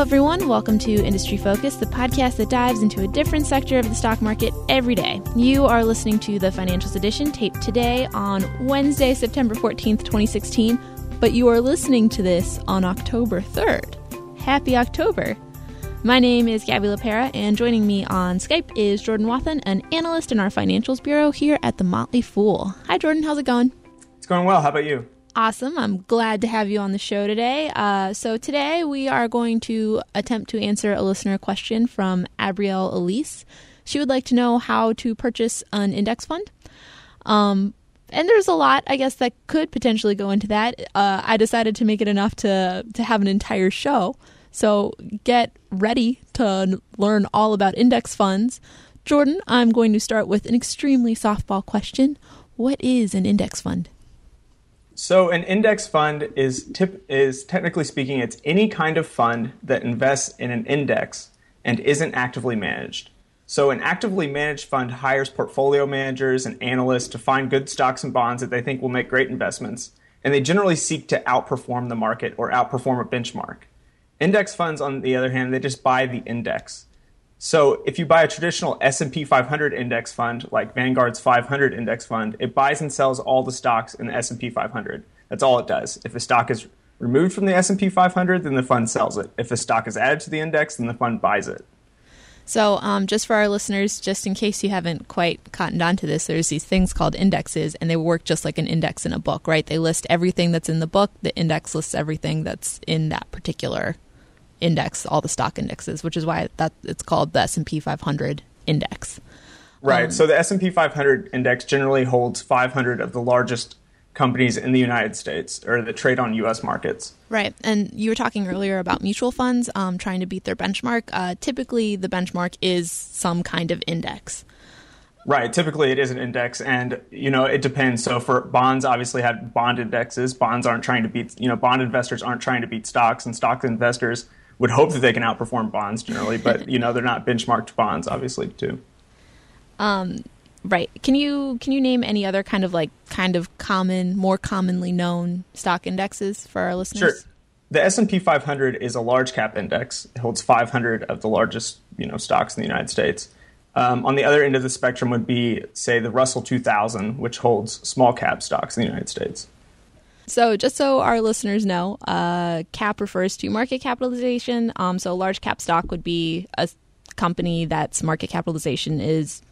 Hello, everyone. Welcome to Industry Focus, the podcast that dives into a different sector of the stock market every day. You are listening to the Financials Edition, taped today on Wednesday, September 14th, 2016, but you are listening to this on October 3rd. Happy October! My name is Gabby LaPera, and joining me on Skype is Jordan Wathen, an analyst in our financials bureau here at the Motley Fool. Hi, Jordan. How's it going? It's going well. How about you? Awesome. I'm glad to have you on the show today. Uh, so, today we are going to attempt to answer a listener question from Abrielle Elise. She would like to know how to purchase an index fund. Um, and there's a lot, I guess, that could potentially go into that. Uh, I decided to make it enough to, to have an entire show. So, get ready to learn all about index funds. Jordan, I'm going to start with an extremely softball question What is an index fund? So an index fund is tip, is technically speaking it's any kind of fund that invests in an index and isn't actively managed. So an actively managed fund hires portfolio managers and analysts to find good stocks and bonds that they think will make great investments, and they generally seek to outperform the market or outperform a benchmark. Index funds on the other hand, they just buy the index. So if you buy a traditional S&P 500 index fund like Vanguard's 500 index fund, it buys and sells all the stocks in the S&P 500. That's all it does. If a stock is removed from the S&P 500, then the fund sells it. If a stock is added to the index, then the fund buys it. So, um, just for our listeners, just in case you haven't quite cottoned on to this, there's these things called indexes, and they work just like an index in a book, right? They list everything that's in the book. The index lists everything that's in that particular index all the stock indexes, which is why that it's called the S and P 500 index. Right. Um, so the S and P 500 index generally holds 500 of the largest companies in the United States or that trade on U.S. markets. Right. And you were talking earlier about mutual funds um, trying to beat their benchmark. Uh, typically, the benchmark is some kind of index. Right. Typically, it is an index, and you know it depends. So for bonds, obviously have bond indexes. Bonds aren't trying to beat. You know, bond investors aren't trying to beat stocks, and stock investors would hope that they can outperform bonds generally, but you know they're not benchmarked bonds, obviously too. Um, right. Can you can you name any other kind of like kind of common, more commonly known stock indexes for our listeners? Sure. The S and P 500 is a large cap index. It holds 500 of the largest you know stocks in the United States. Um, on the other end of the spectrum would be, say, the Russell 2000, which holds small cap stocks in the United States. So, just so our listeners know, uh, cap refers to market capitalization. Um, so, large cap stock would be a company that's market capitalization is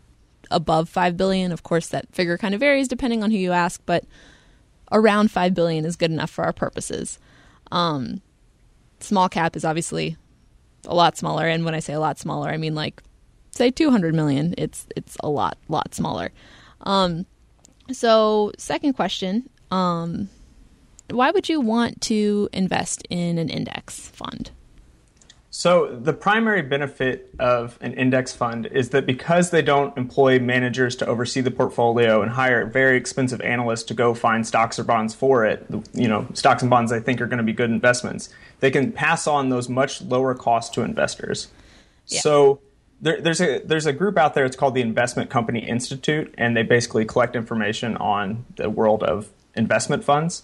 above five billion. Of course, that figure kind of varies depending on who you ask, but around five billion is good enough for our purposes. Um, small cap is obviously a lot smaller, and when I say a lot smaller, I mean like say 200 million. It's it's a lot lot smaller. Um, so, second question. Um, why would you want to invest in an index fund? So, the primary benefit of an index fund is that because they don't employ managers to oversee the portfolio and hire very expensive analysts to go find stocks or bonds for it, you know, stocks and bonds they think are going to be good investments, they can pass on those much lower costs to investors. Yeah. So, there, there's a there's a group out there. It's called the Investment Company Institute, and they basically collect information on the world of investment funds.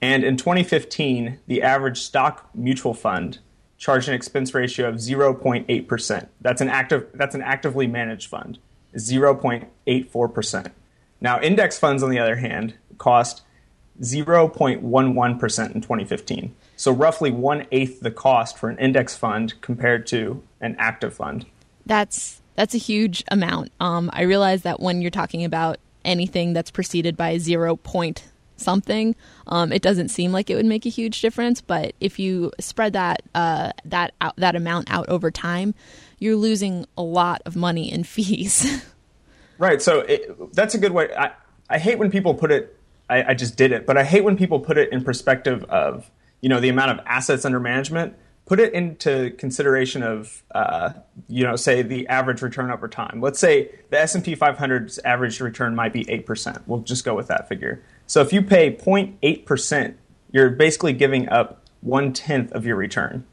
And in 2015, the average stock mutual fund charged an expense ratio of 0.8%. That's an active that's an actively managed fund. 0.84%. Now, index funds on the other hand cost 0.11% in 2015. So roughly one eighth the cost for an index fund compared to an active fund. That's that's a huge amount. Um, I realize that when you're talking about anything that's preceded by zero point something, um, it doesn't seem like it would make a huge difference. But if you spread that uh, that out, that amount out over time, you're losing a lot of money in fees. right. So it, that's a good way. I, I hate when people put it. I, I just did it, but I hate when people put it in perspective of you know the amount of assets under management put it into consideration of uh, you know say the average return over time. Let's say the s&p 500's average return might be 8% we'll just go with that figure. So if you pay 0.8%, you're basically giving up one tenth of your return,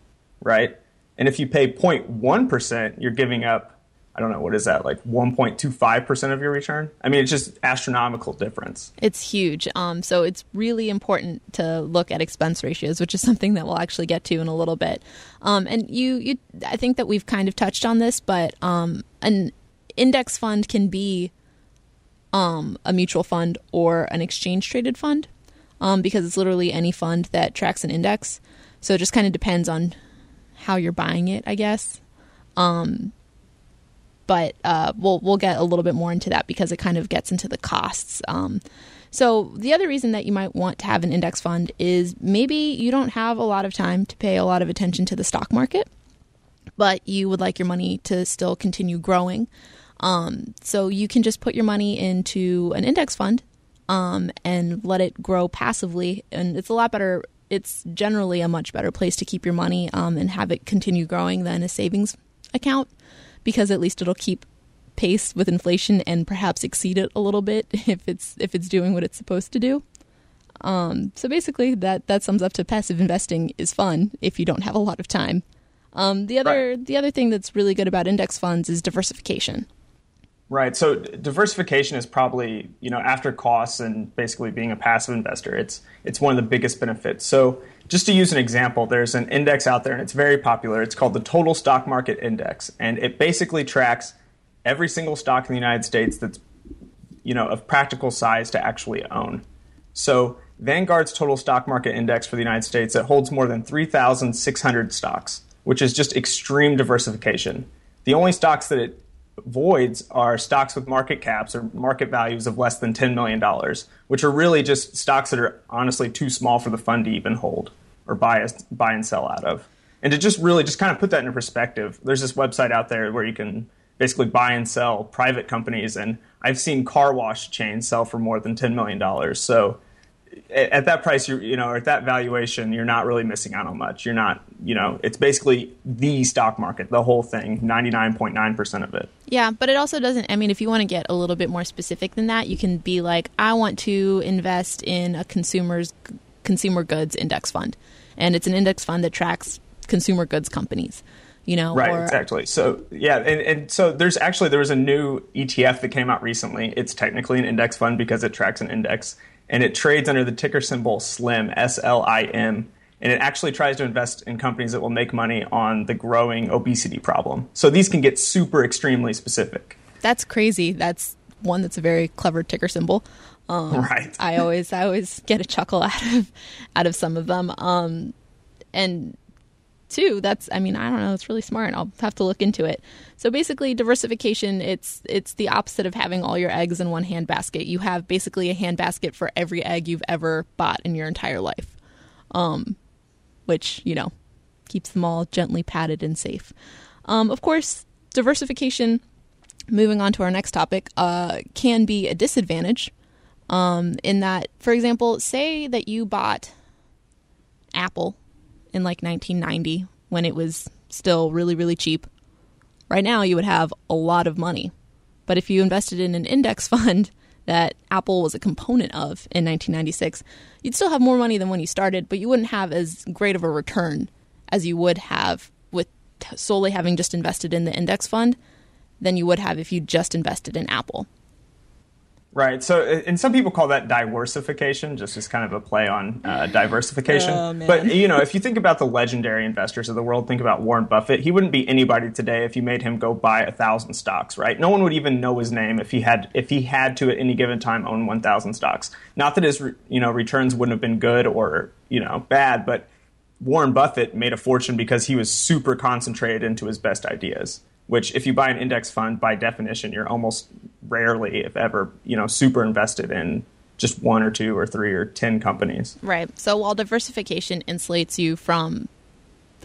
right? And if you pay 0.1%, you're giving up I don't know what is that like 1.25 percent of your return. I mean, it's just astronomical difference. It's huge. Um, so it's really important to look at expense ratios, which is something that we'll actually get to in a little bit. Um, and you, you, I think that we've kind of touched on this, but um, an index fund can be um, a mutual fund or an exchange traded fund um, because it's literally any fund that tracks an index. So it just kind of depends on how you're buying it, I guess. Um, but uh, we'll we'll get a little bit more into that because it kind of gets into the costs. Um, so the other reason that you might want to have an index fund is maybe you don't have a lot of time to pay a lot of attention to the stock market, but you would like your money to still continue growing. Um, so you can just put your money into an index fund um, and let it grow passively, and it's a lot better. It's generally a much better place to keep your money um, and have it continue growing than a savings account because at least it'll keep pace with inflation and perhaps exceed it a little bit if it's if it's doing what it's supposed to do. Um, so basically, that that sums up to passive investing is fun if you don't have a lot of time. Um, the other right. the other thing that's really good about index funds is diversification. Right. So diversification is probably you know after costs and basically being a passive investor, it's it's one of the biggest benefits. So just to use an example, there's an index out there and it's very popular. It's called the Total Stock Market Index, and it basically tracks every single stock in the United States that's you know of practical size to actually own. So Vanguard's Total Stock Market Index for the United States it holds more than 3,600 stocks, which is just extreme diversification. The only stocks that it voids are stocks with market caps or market values of less than $10 million, which are really just stocks that are honestly too small for the fund to even hold or buy, buy and sell out of. And to just really just kind of put that into perspective, there's this website out there where you can basically buy and sell private companies. And I've seen car wash chains sell for more than $10 million. So at that price, you you know, or at that valuation, you're not really missing out on much. You're not, you know, it's basically the stock market, the whole thing, 99.9% of it. Yeah, but it also doesn't, I mean, if you want to get a little bit more specific than that, you can be like, I want to invest in a consumer's consumer goods index fund. And it's an index fund that tracks consumer goods companies. You know, right? Or, exactly. So yeah, and, and so there's actually there was a new ETF that came out recently. It's technically an index fund because it tracks an index, and it trades under the ticker symbol SLIM, S L I M. And it actually tries to invest in companies that will make money on the growing obesity problem. So these can get super extremely specific. That's crazy. That's one that's a very clever ticker symbol. Um, right. I always I always get a chuckle out of out of some of them. Um, and too. That's I mean I don't know. It's really smart. I'll have to look into it. So basically, diversification it's it's the opposite of having all your eggs in one hand basket. You have basically a hand basket for every egg you've ever bought in your entire life, um, which you know keeps them all gently padded and safe. Um, of course, diversification. Moving on to our next topic, uh, can be a disadvantage. Um, in that, for example, say that you bought Apple in like 1990 when it was still really, really cheap. Right now, you would have a lot of money. But if you invested in an index fund that Apple was a component of in 1996, you'd still have more money than when you started, but you wouldn't have as great of a return as you would have with solely having just invested in the index fund than you would have if you just invested in Apple. Right. So, and some people call that diworsification, just as kind of a play on uh, diversification. Oh, but you know, if you think about the legendary investors of the world, think about Warren Buffett. He wouldn't be anybody today if you made him go buy a thousand stocks. Right. No one would even know his name if he had if he had to at any given time own one thousand stocks. Not that his you know returns wouldn't have been good or you know bad, but Warren Buffett made a fortune because he was super concentrated into his best ideas which if you buy an index fund by definition you're almost rarely if ever you know super invested in just one or two or three or ten companies. Right. So while diversification insulates you from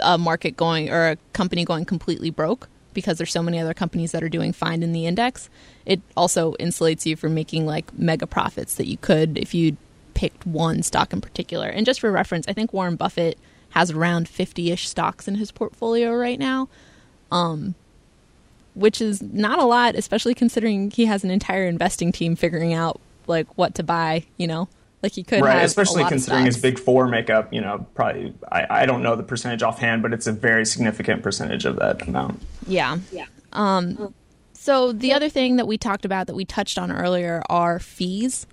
a market going or a company going completely broke because there's so many other companies that are doing fine in the index it also insulates you from making like mega profits that you could if you picked one stock in particular. And just for reference i think warren buffett has around 50ish stocks in his portfolio right now. Um, which is not a lot, especially considering he has an entire investing team figuring out like what to buy. You know, like he could right, especially considering his big four makeup. You know, probably I, I don't know the percentage offhand, but it's a very significant percentage of that amount. Yeah, yeah. Um, So the other thing that we talked about that we touched on earlier are fees.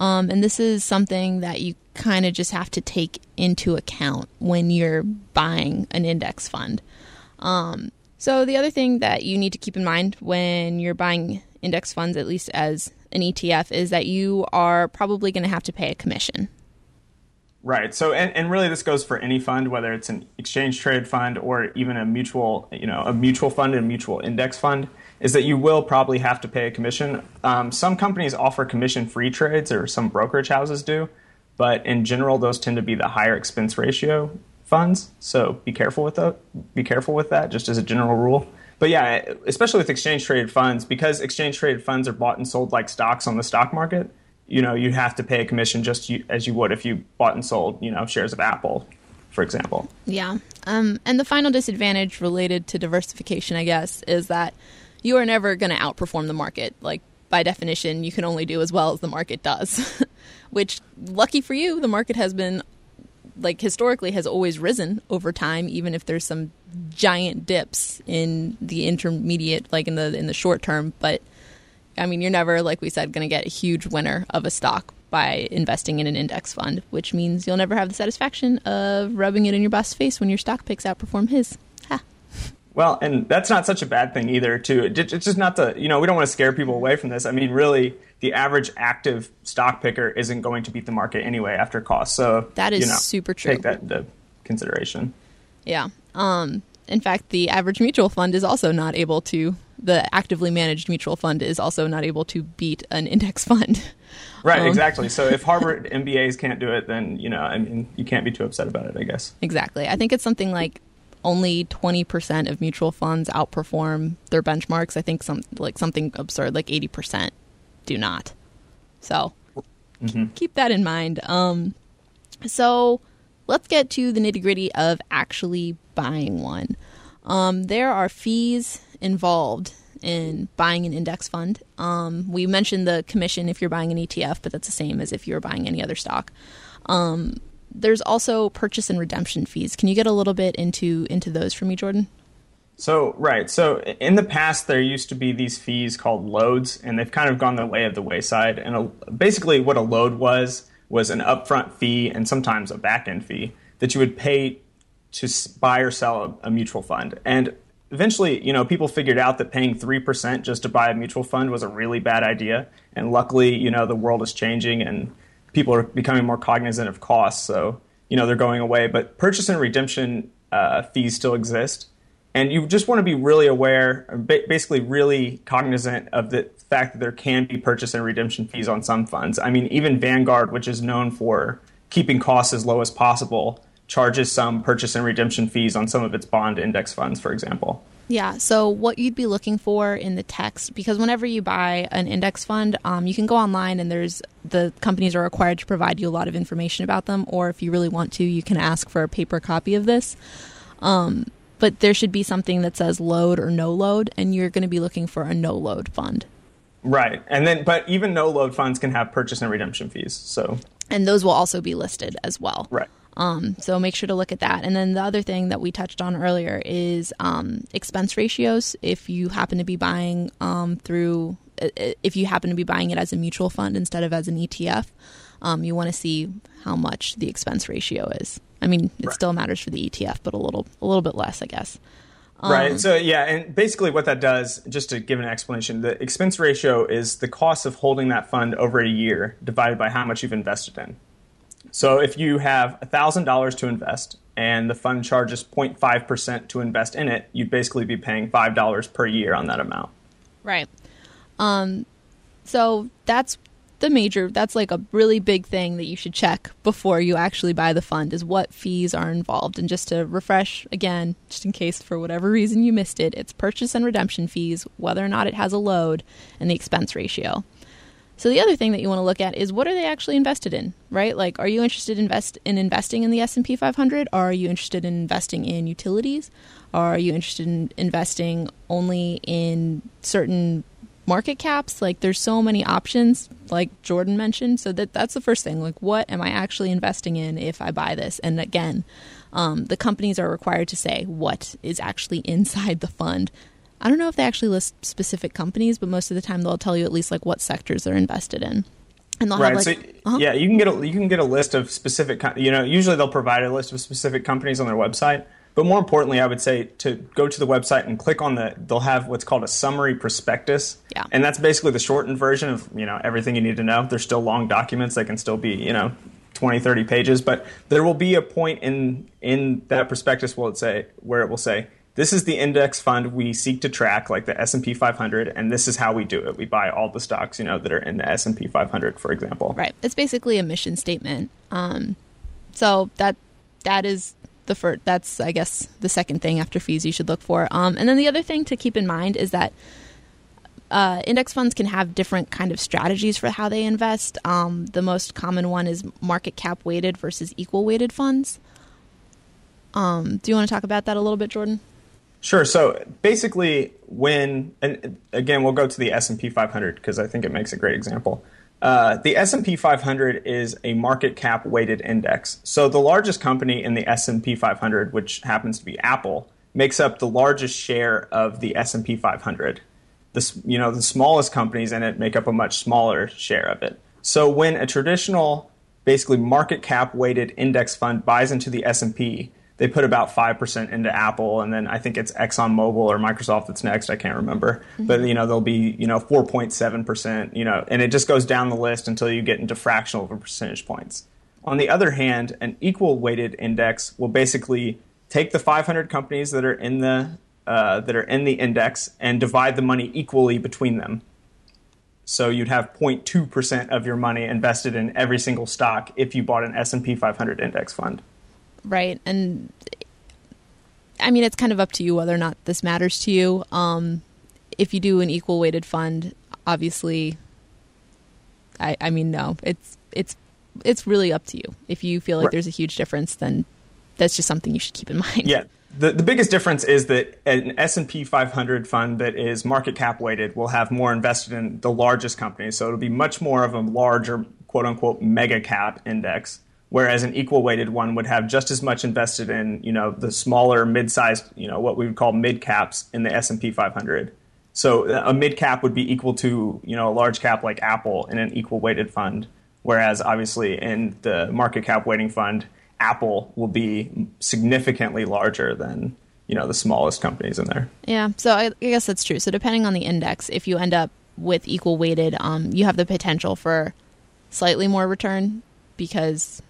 Um, and this is something that you kind of just have to take into account when you're buying an index fund. Um, so the other thing that you need to keep in mind when you're buying index funds, at least as an ETF, is that you are probably going to have to pay a commission. Right. So, and, and really, this goes for any fund, whether it's an exchange traded fund or even a mutual, you know, a mutual fund and a mutual index fund is that you will probably have to pay a commission. Um, some companies offer commission free trades, or some brokerage houses do, but in general, those tend to be the higher expense ratio funds. So be careful with that. Be careful with that, just as a general rule. But yeah, especially with exchange traded funds, because exchange traded funds are bought and sold like stocks on the stock market. You know, you have to pay a commission just as you would if you bought and sold, you know, shares of Apple, for example. Yeah. Um, and the final disadvantage related to diversification, I guess, is that you are never going to outperform the market. Like by definition, you can only do as well as the market does. Which, lucky for you, the market has been like historically has always risen over time, even if there's some giant dips in the intermediate, like in the in the short term. But I mean, you're never, like we said, going to get a huge winner of a stock by investing in an index fund, which means you'll never have the satisfaction of rubbing it in your boss's face when your stock picks outperform his. Well, and that's not such a bad thing either. Too, it's just not the you know we don't want to scare people away from this. I mean, really, the average active stock picker isn't going to beat the market anyway after cost. So that is you know, super true. Take that into consideration. Yeah. Um. In fact, the average mutual fund is also not able to. The actively managed mutual fund is also not able to beat an index fund. Right, um, exactly. So if Harvard MBAs can't do it, then you know, I mean, you can't be too upset about it. I guess. Exactly. I think it's something like only 20% of mutual funds outperform their benchmarks. I think some like something absurd like 80% do not. So mm-hmm. keep that in mind. Um, so let's get to the nitty gritty of actually buying one. Um, there are fees involved in buying an index fund. Um, we mentioned the commission if you're buying an ETF, but that's the same as if you're buying any other stock. Um, there's also purchase and redemption fees. Can you get a little bit into into those for me, Jordan? So right. So in the past, there used to be these fees called loads, and they've kind of gone the way of the wayside. And a, basically, what a load was was an upfront fee and sometimes a back end fee that you would pay to buy or sell a, a mutual fund. And eventually, you know, people figured out that paying three percent just to buy a mutual fund was a really bad idea. And luckily, you know, the world is changing and people are becoming more cognizant of costs, so you know they're going away. But purchase and redemption uh, fees still exist, and you just want to be really aware, basically really cognizant of the fact that there can be purchase and redemption fees on some funds. I mean, even Vanguard, which is known for keeping costs as low as possible, charges some purchase and redemption fees on some of its bond index funds, for example. Yeah. So what you'd be looking for in the text, because whenever you buy an index fund, um, you can go online and there's the companies are required to provide you a lot of information about them. Or if you really want to, you can ask for a paper copy of this. Um, but there should be something that says load or no load, and you're going to be looking for a no load fund. Right. And then, but even no load funds can have purchase and redemption fees. So, and those will also be listed as well. Right. Um, so make sure to look at that. And then the other thing that we touched on earlier is um, expense ratios. If you happen to be buying um, through, uh, uh, if you happen to be buying it as a mutual fund instead of as an ETF, um, you want to see how much the expense ratio is. I mean, it right. still matters for the ETF, but a little, a little bit less, I guess. right. Um, so yeah, and basically what that does, just to give an explanation, the expense ratio is the cost of holding that fund over a year divided by how much you've invested in. So if you have $1,000 to invest and the fund charges 0.5% to invest in it, you'd basically be paying $5 per year on that amount. Right. Um, so that's the major, that's like a really big thing that you should check before you actually buy the fund is what fees are involved. And just to refresh again, just in case for whatever reason you missed it, it's purchase and redemption fees, whether or not it has a load, and the expense ratio. So the other thing that you want to look at is what are they actually invested in, right? Like, are you interested in invest in investing in the S and P 500? Or are you interested in investing in utilities? Are you interested in investing only in certain market caps? Like, there's so many options, like Jordan mentioned. So that that's the first thing. Like, what am I actually investing in if I buy this? And again, um, the companies are required to say what is actually inside the fund I don't know if they actually list specific companies, but most of the time they'll tell you at least like what sectors they're invested in. And they'll right. Have, like, so, uh-huh. yeah, you can get a, you can get a list of specific. You know, usually they'll provide a list of specific companies on their website. But more importantly, I would say to go to the website and click on the. They'll have what's called a summary prospectus, yeah. and that's basically the shortened version of you know everything you need to know. They're still long documents; they can still be you know 20, 30 pages. But there will be a point in in that prospectus will it say where it will say this is the index fund we seek to track, like the S and P 500, and this is how we do it. We buy all the stocks, you know, that are in the S and P 500, for example. Right. It's basically a mission statement. Um, so that that is the first. That's I guess the second thing after fees you should look for. Um, and then the other thing to keep in mind is that uh, index funds can have different kind of strategies for how they invest. Um, the most common one is market cap weighted versus equal weighted funds. Um, do you want to talk about that a little bit, Jordan? Sure. So basically, when and again, we'll go to the S and P 500 because I think it makes a great example. Uh, the S&P 500 is a market cap weighted index. So the largest company in the S&P 500, which happens to be Apple, makes up the largest share of the S&P 500. The, you know, the smallest companies in it make up a much smaller share of it. So when a traditional basically market cap weighted index fund buys into the S&P, they put about 5% into Apple and then I think it's ExxonMobil or Microsoft that's next, I can't remember. Mm-hmm. But you know, there'll be, you know, 4.7%, you know, and it just goes down the list until you get into fractional percentage points. On the other hand, an equal weighted index will basically take the 500 companies that are in the uh, that are in the index and divide the money equally between them. So you'd have 0.2% of your money invested in every single stock if you bought an S&P 500 index fund right? And I mean, it's kind of up to you whether or not this matters to you. Um, if you do an equal weighted fund, obviously, I, I mean, no, it's it's it's really up to you. If you feel like right. there's a huge difference, then that's just something you should keep in mind. Yeah. The, the biggest difference is that an S&P 500 fund that is market cap weighted will have more invested in the largest companies. So it'll be much more of a larger, quote unquote, mega cap index whereas an equal weighted one would have just as much invested in you know the smaller mid-sized you know what we would call mid caps in the S&P 500 so a mid cap would be equal to you know a large cap like Apple in an equal weighted fund whereas obviously in the market cap weighting fund Apple will be significantly larger than you know the smallest companies in there. Yeah so I, I guess that's true. So depending on the index if you end up with equal weighted um, you have the potential for slightly more return because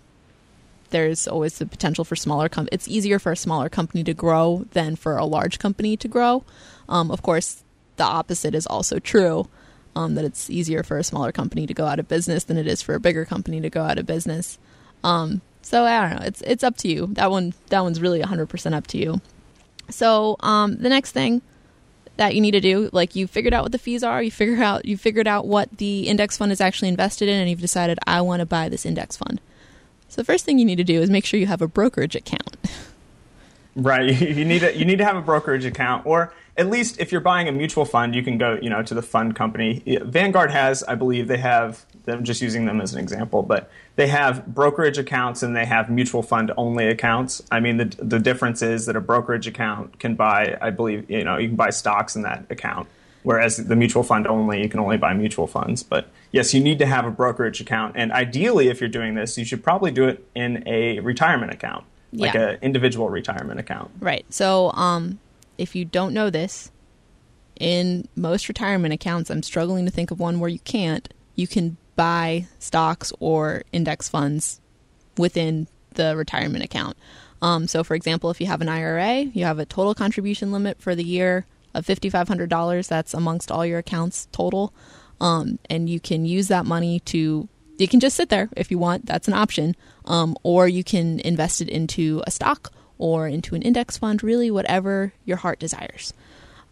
there's always the potential for smaller com- it's easier for a smaller company to grow than for a large company to grow. Um, of course the opposite is also true um, that it's easier for a smaller company to go out of business than it is for a bigger company to go out of business. Um, so i don't know it's it's up to you. That one that one's really 100% up to you. So um, the next thing that you need to do like you figured out what the fees are you figure out you figured out what the index fund is actually invested in and you've decided i want to buy this index fund so the first thing you need to do is make sure you have a brokerage account. Right. You need to, you need to have a brokerage account or at least if you're buying a mutual fund, you can go, you know, to the fund company. Vanguard has, I believe they have I'm just using them as an example, but they have brokerage accounts and they have mutual fund only accounts. I mean, the the difference is that a brokerage account can buy, I believe, you know, you can buy stocks in that account, whereas the mutual fund only, you can only buy mutual funds. But yes, you need to have a brokerage account. And ideally, if you're doing this, you should probably do it in a retirement account, like yeah. an individual retirement account. Right. So, um, if you don't know this, in most retirement accounts, I'm struggling to think of one where you can't, you can buy stocks or index funds within the retirement account. Um, so, for example, if you have an IRA, you have a total contribution limit for the year of $5,500. That's amongst all your accounts total. Um, and you can use that money to you can just sit there if you want that's an option. Um, or you can invest it into a stock or into an index fund really whatever your heart desires.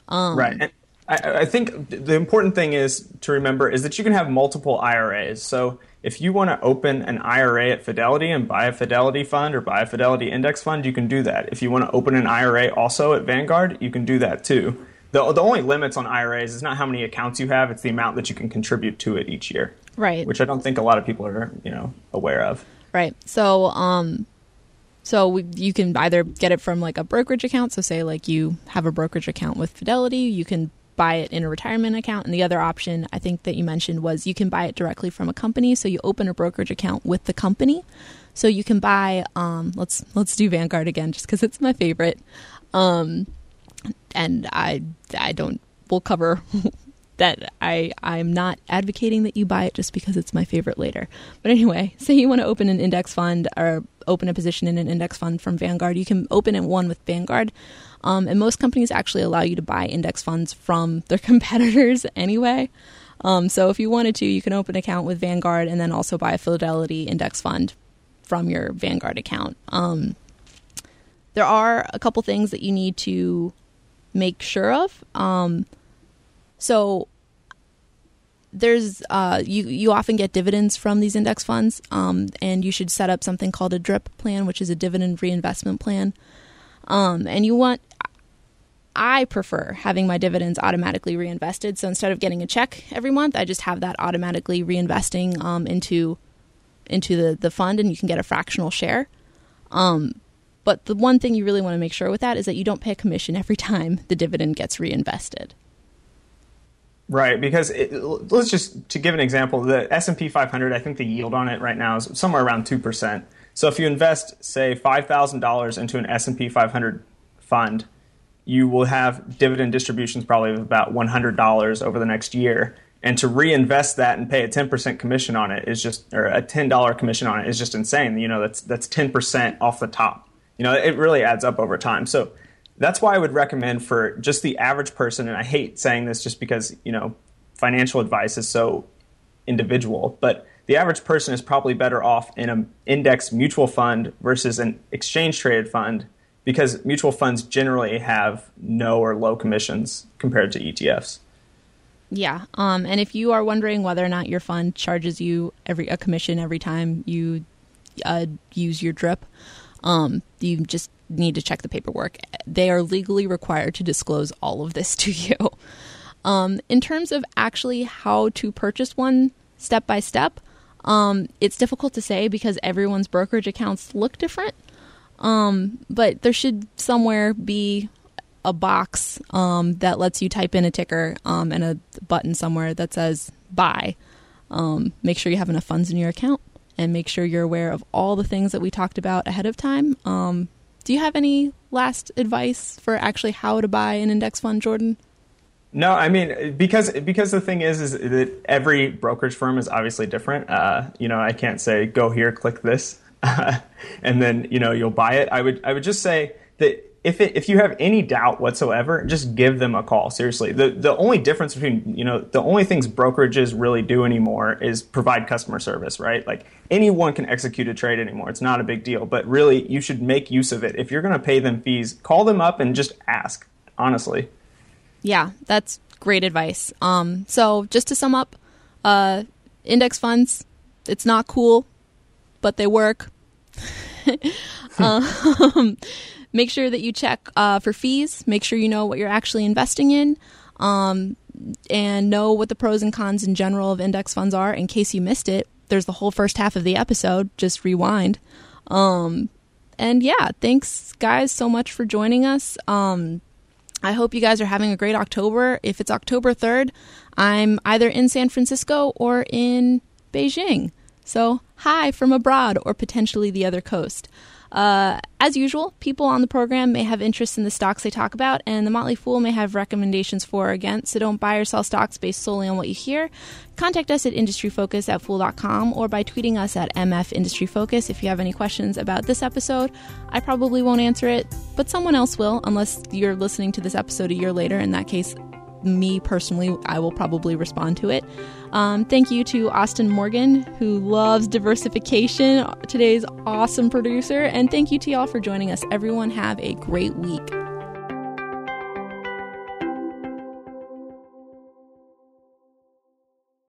Um, right. I, I, think the important thing is to remember is that you can have multiple iras so if you want to open an ira at fidelity and buy a fidelity fund or buy a fidelity index fund you can do that. If you want to open an ira also at vanguard you can do that too the, the only limits on IRAs is not how many accounts you have; it's the amount that you can contribute to it each year. Right. Which I don't think a lot of people are you know aware of. Right. So um, So we, you can either get it from like a brokerage account. So say like you have a brokerage account with Fidelity, you can buy it in a retirement account. And the other option I think that you mentioned was you can buy it directly from a company. So you open a brokerage account with the company. So you can buy. Um, let's let's do Vanguard again, just because it's my favorite. Um, and I I don't. We'll cover that I I'm not advocating that you buy it just because it's my favorite later. But anyway, say you want to open an index fund or open a position in an index fund from Vanguard, you can open in one with Vanguard. Um, and most companies actually allow you to buy index funds from their competitors anyway. Um, so if you wanted to, you can open an account with Vanguard and then also buy a Fidelity index fund from your Vanguard account. Um, there are a couple things that you need to make sure of. Um, so there's uh, you you often get dividends from these index funds, um, and you should set up something called a DRIP plan, which is a dividend reinvestment plan. Um, and you want I prefer having my dividends automatically reinvested. So instead of getting a check every month, I just have that automatically reinvesting um, into into the the fund, and you can get a fractional share. Um, but the one thing you really want to make sure with that is that you don't pay a commission every time the dividend gets reinvested. Right, because it, let's just to give an example, the S and P 500, I think the yield on it right now is somewhere around two percent. So if you invest, say, five thousand dollars into an S and P 500 fund, you will have dividend distributions probably of about one hundred dollars over the next year. And to reinvest that and pay a ten percent commission on it is just, or a ten dollar commission on it is just insane. You know, that's that's ten percent off the top. You know, it really adds up over time. So that's why I would recommend for just the average person, and I hate saying this just because, you know, financial advice is so individual, but the average person is probably better off in an index mutual fund versus an exchange traded fund because mutual funds generally have no or low commissions compared to ETFs. Yeah, um, and if you are wondering whether or not your fund charges you every a commission every time you uh, use your drip, um, you just need to check the paperwork. They are legally required to disclose all of this to you. Um, in terms of actually how to purchase one step by step, um, it's difficult to say because everyone's brokerage accounts look different. Um, but there should somewhere be a box um, that lets you type in a ticker um, and a button somewhere that says buy. Um, make sure you have enough funds in your account and make sure you're aware of all the things that we talked about ahead of time. Um, do you have any last advice for actually how to buy an index fund, Jordan? No, I mean because because the thing is is that every brokerage firm is obviously different. Uh, you know, I can't say go here, click this, and then you know you'll buy it. I would I would just say that if it, if you have any doubt whatsoever, just give them a call. Seriously, the the only difference between you know the only things brokerages really do anymore is provide customer service, right? Like anyone can execute a trade anymore. It's not a big deal, but really you should make use of it. If you're going to pay them fees, call them up and just ask. Honestly. Yeah, that's great advice. Um, so just to sum up, uh, index funds, it's not cool, but they work. um, Make sure that you check uh, for fees. Make sure you know what you're actually investing in. Um, and know what the pros and cons in general of index funds are in case you missed it. There's the whole first half of the episode. Just rewind. Um, and yeah, thanks guys so much for joining us. Um, I hope you guys are having a great October. If it's October 3rd, I'm either in San Francisco or in Beijing. So, hi from abroad or potentially the other coast. Uh, as usual, people on the program may have interest in the stocks they talk about, and the Motley Fool may have recommendations for or against, so don't buy or sell stocks based solely on what you hear. Contact us at industryfocus at fool.com or by tweeting us at MF Industry Focus if you have any questions about this episode. I probably won't answer it, but someone else will, unless you're listening to this episode a year later. In that case, me personally, I will probably respond to it. Um, thank you to Austin Morgan, who loves diversification, today's awesome producer. And thank you to y'all for joining us. Everyone, have a great week.